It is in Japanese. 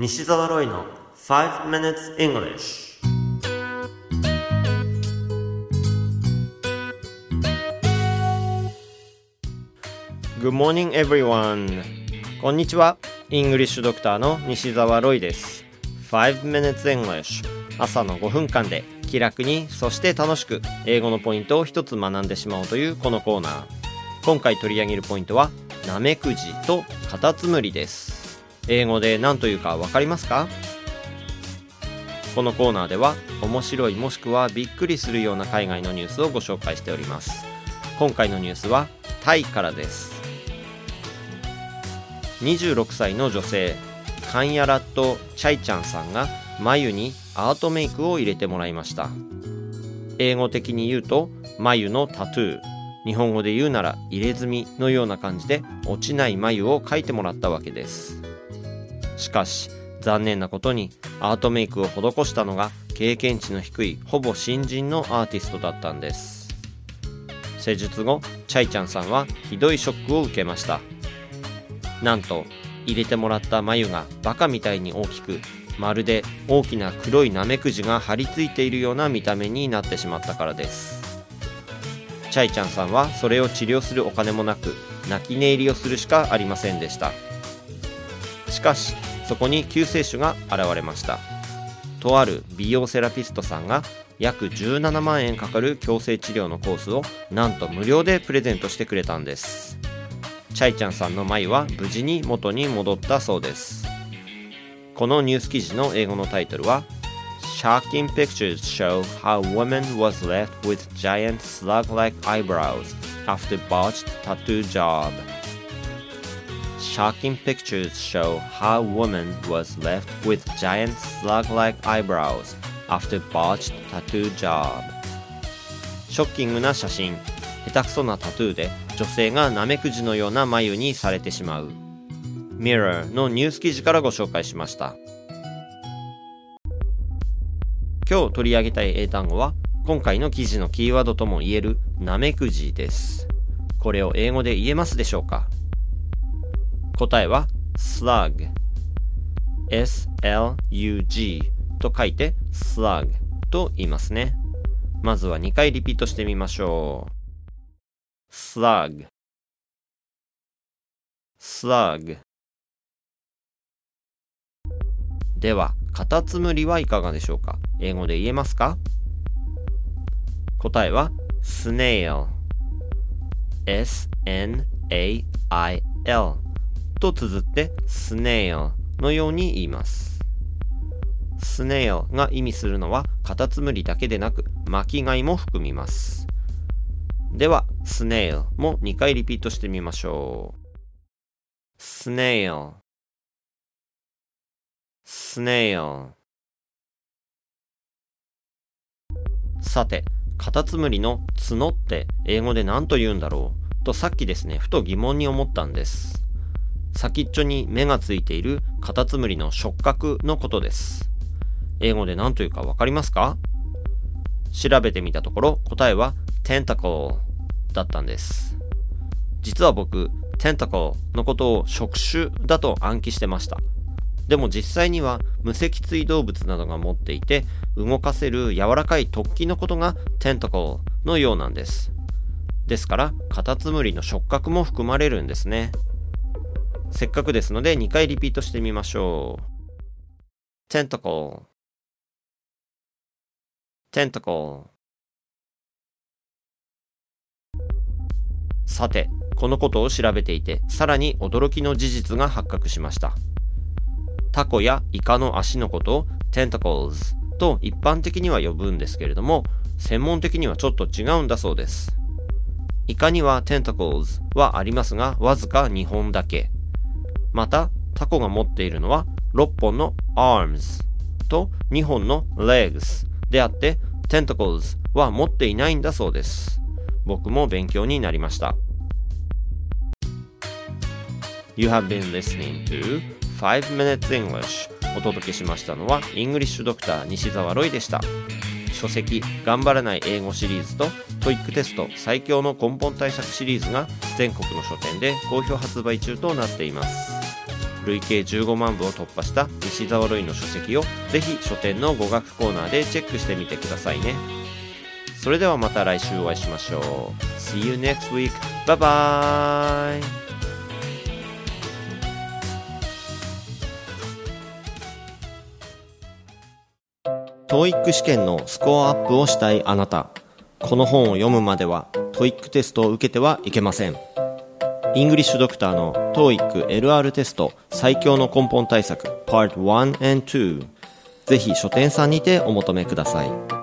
西澤ロイの5 minutes English Good morning everyone. こんにちは。イングリッシュドクターの西澤ロイです。5 minutes English 朝の5分間で気楽にそして楽しく英語のポイントを一つ学んでしまおうというこのコーナー。今回取り上げるポイントはなめくじとカタツムリです。英語で何というかわかりますか？このコーナーでは面白いもしくはびっくりするような海外のニュースをご紹介しております。今回のニュースはタイからです。26歳の女性カンヤラット・チャイちゃんさんが眉にアートメイクを入れてもらいました。英語的に言うと眉のタトゥー。日本語で言うなら入れ墨のような感じで落ちない眉を描いてもらったわけです。しかし残念なことにアートメイクを施したのが経験値の低いほぼ新人のアーティストだったんです。施術後チャイちゃんさんはひどいショックを受けました。なんと入れてもらった眉がバカみたいに大きくまるで大きな黒いナメクジが張り付いているような見た目になってしまったからです。チャイちゃんさんはそれを治療するお金もなく泣き寝入りをするしかありませんでした。しかしそこに救世主が現れました。とある美容セラピストさんが約17万円かかる矯正治療のコースをなんと無料でプレゼントしてくれたんです。チャイちゃんさんの眉は無事に元に戻ったそうです。このニュース記事の英語のタイトルは Shocking pictures show how woman was left with giant slug-like eyebrows after botched tattoo job. Shocking pictures show how woman was left with giant slug-like eyebrows after botched tattoo job. ショッキングな写真、下手くそなタトゥーで女性がナメクジのような眉にされてしまう。Mirror のニュース記事からご紹介しました。今日取り上げたい英単語は今回の記事のキーワードとも言えるナメクジです。これを英語で言えますでしょうか？答えは slug. S-L-U-G と書いて slug と言いますね。まずは2回リピートしてみましょう。slug. slug. では、カタツムリはいかがでしょうか？英語で言えますか？答えは snail. S-n-a-i-l と綴って snail のように言います。snail が意味するのはカタツムリだけでなく巻き貝も含みます。では snail も2回リピートしてみましょう。snail snail さて、カタツムリの角って英語で何と言うんだろう？とさっきですね、ふと疑問に思ったんです。先っちょに目がついているカタツムリの触覚のことです。英語で何というかわかりますか？調べてみたところ答えは tentacle だったんです。実は僕、tentacle のことを触手だと暗記してました。でも実際には無脊椎動物などが持っていて動かせる柔らかい突起のことがテンタコのようなんです。ですからカタツムリの触覚も含まれるんですね。せっかくですので2回リピートしてみましょう。テンタコルテンタコルさて、このことを調べていて、さらに驚きの事実が発覚しました。タコやイカの足のことを tentacles と一般的には呼ぶんですけれども、専門的にはちょっと違うんだそうです。イカには tentacles はありますが、わずか2本だけ。また、タコが持っているのは6本の arms と2本の legs であって、tentacles は持っていないんだそうです。僕も勉強になりました。You have been listening to 5 Minutes English お届けしましたのはイングリッシュドクター西澤ロイでした書籍頑張らない英語シリーズと TOEIC テスト最強の根本対策シリーズが全国の書店で好評発売中となっています累計15万部を突破した西澤ロイの書籍をぜひ書店の語学コーナーでチェックしてみてくださいねそれではまた来週お会いしましょう See you next week. Bye bye! TOEIC 試験のスコアアップをしたいあなたこの本を読むまでは TOEIC テストを受けてはいけませんイングリッシュドクターの TOEIC LR テスト最強の根本対策 Part 1 and 2ぜひ書店さんにてお求めください。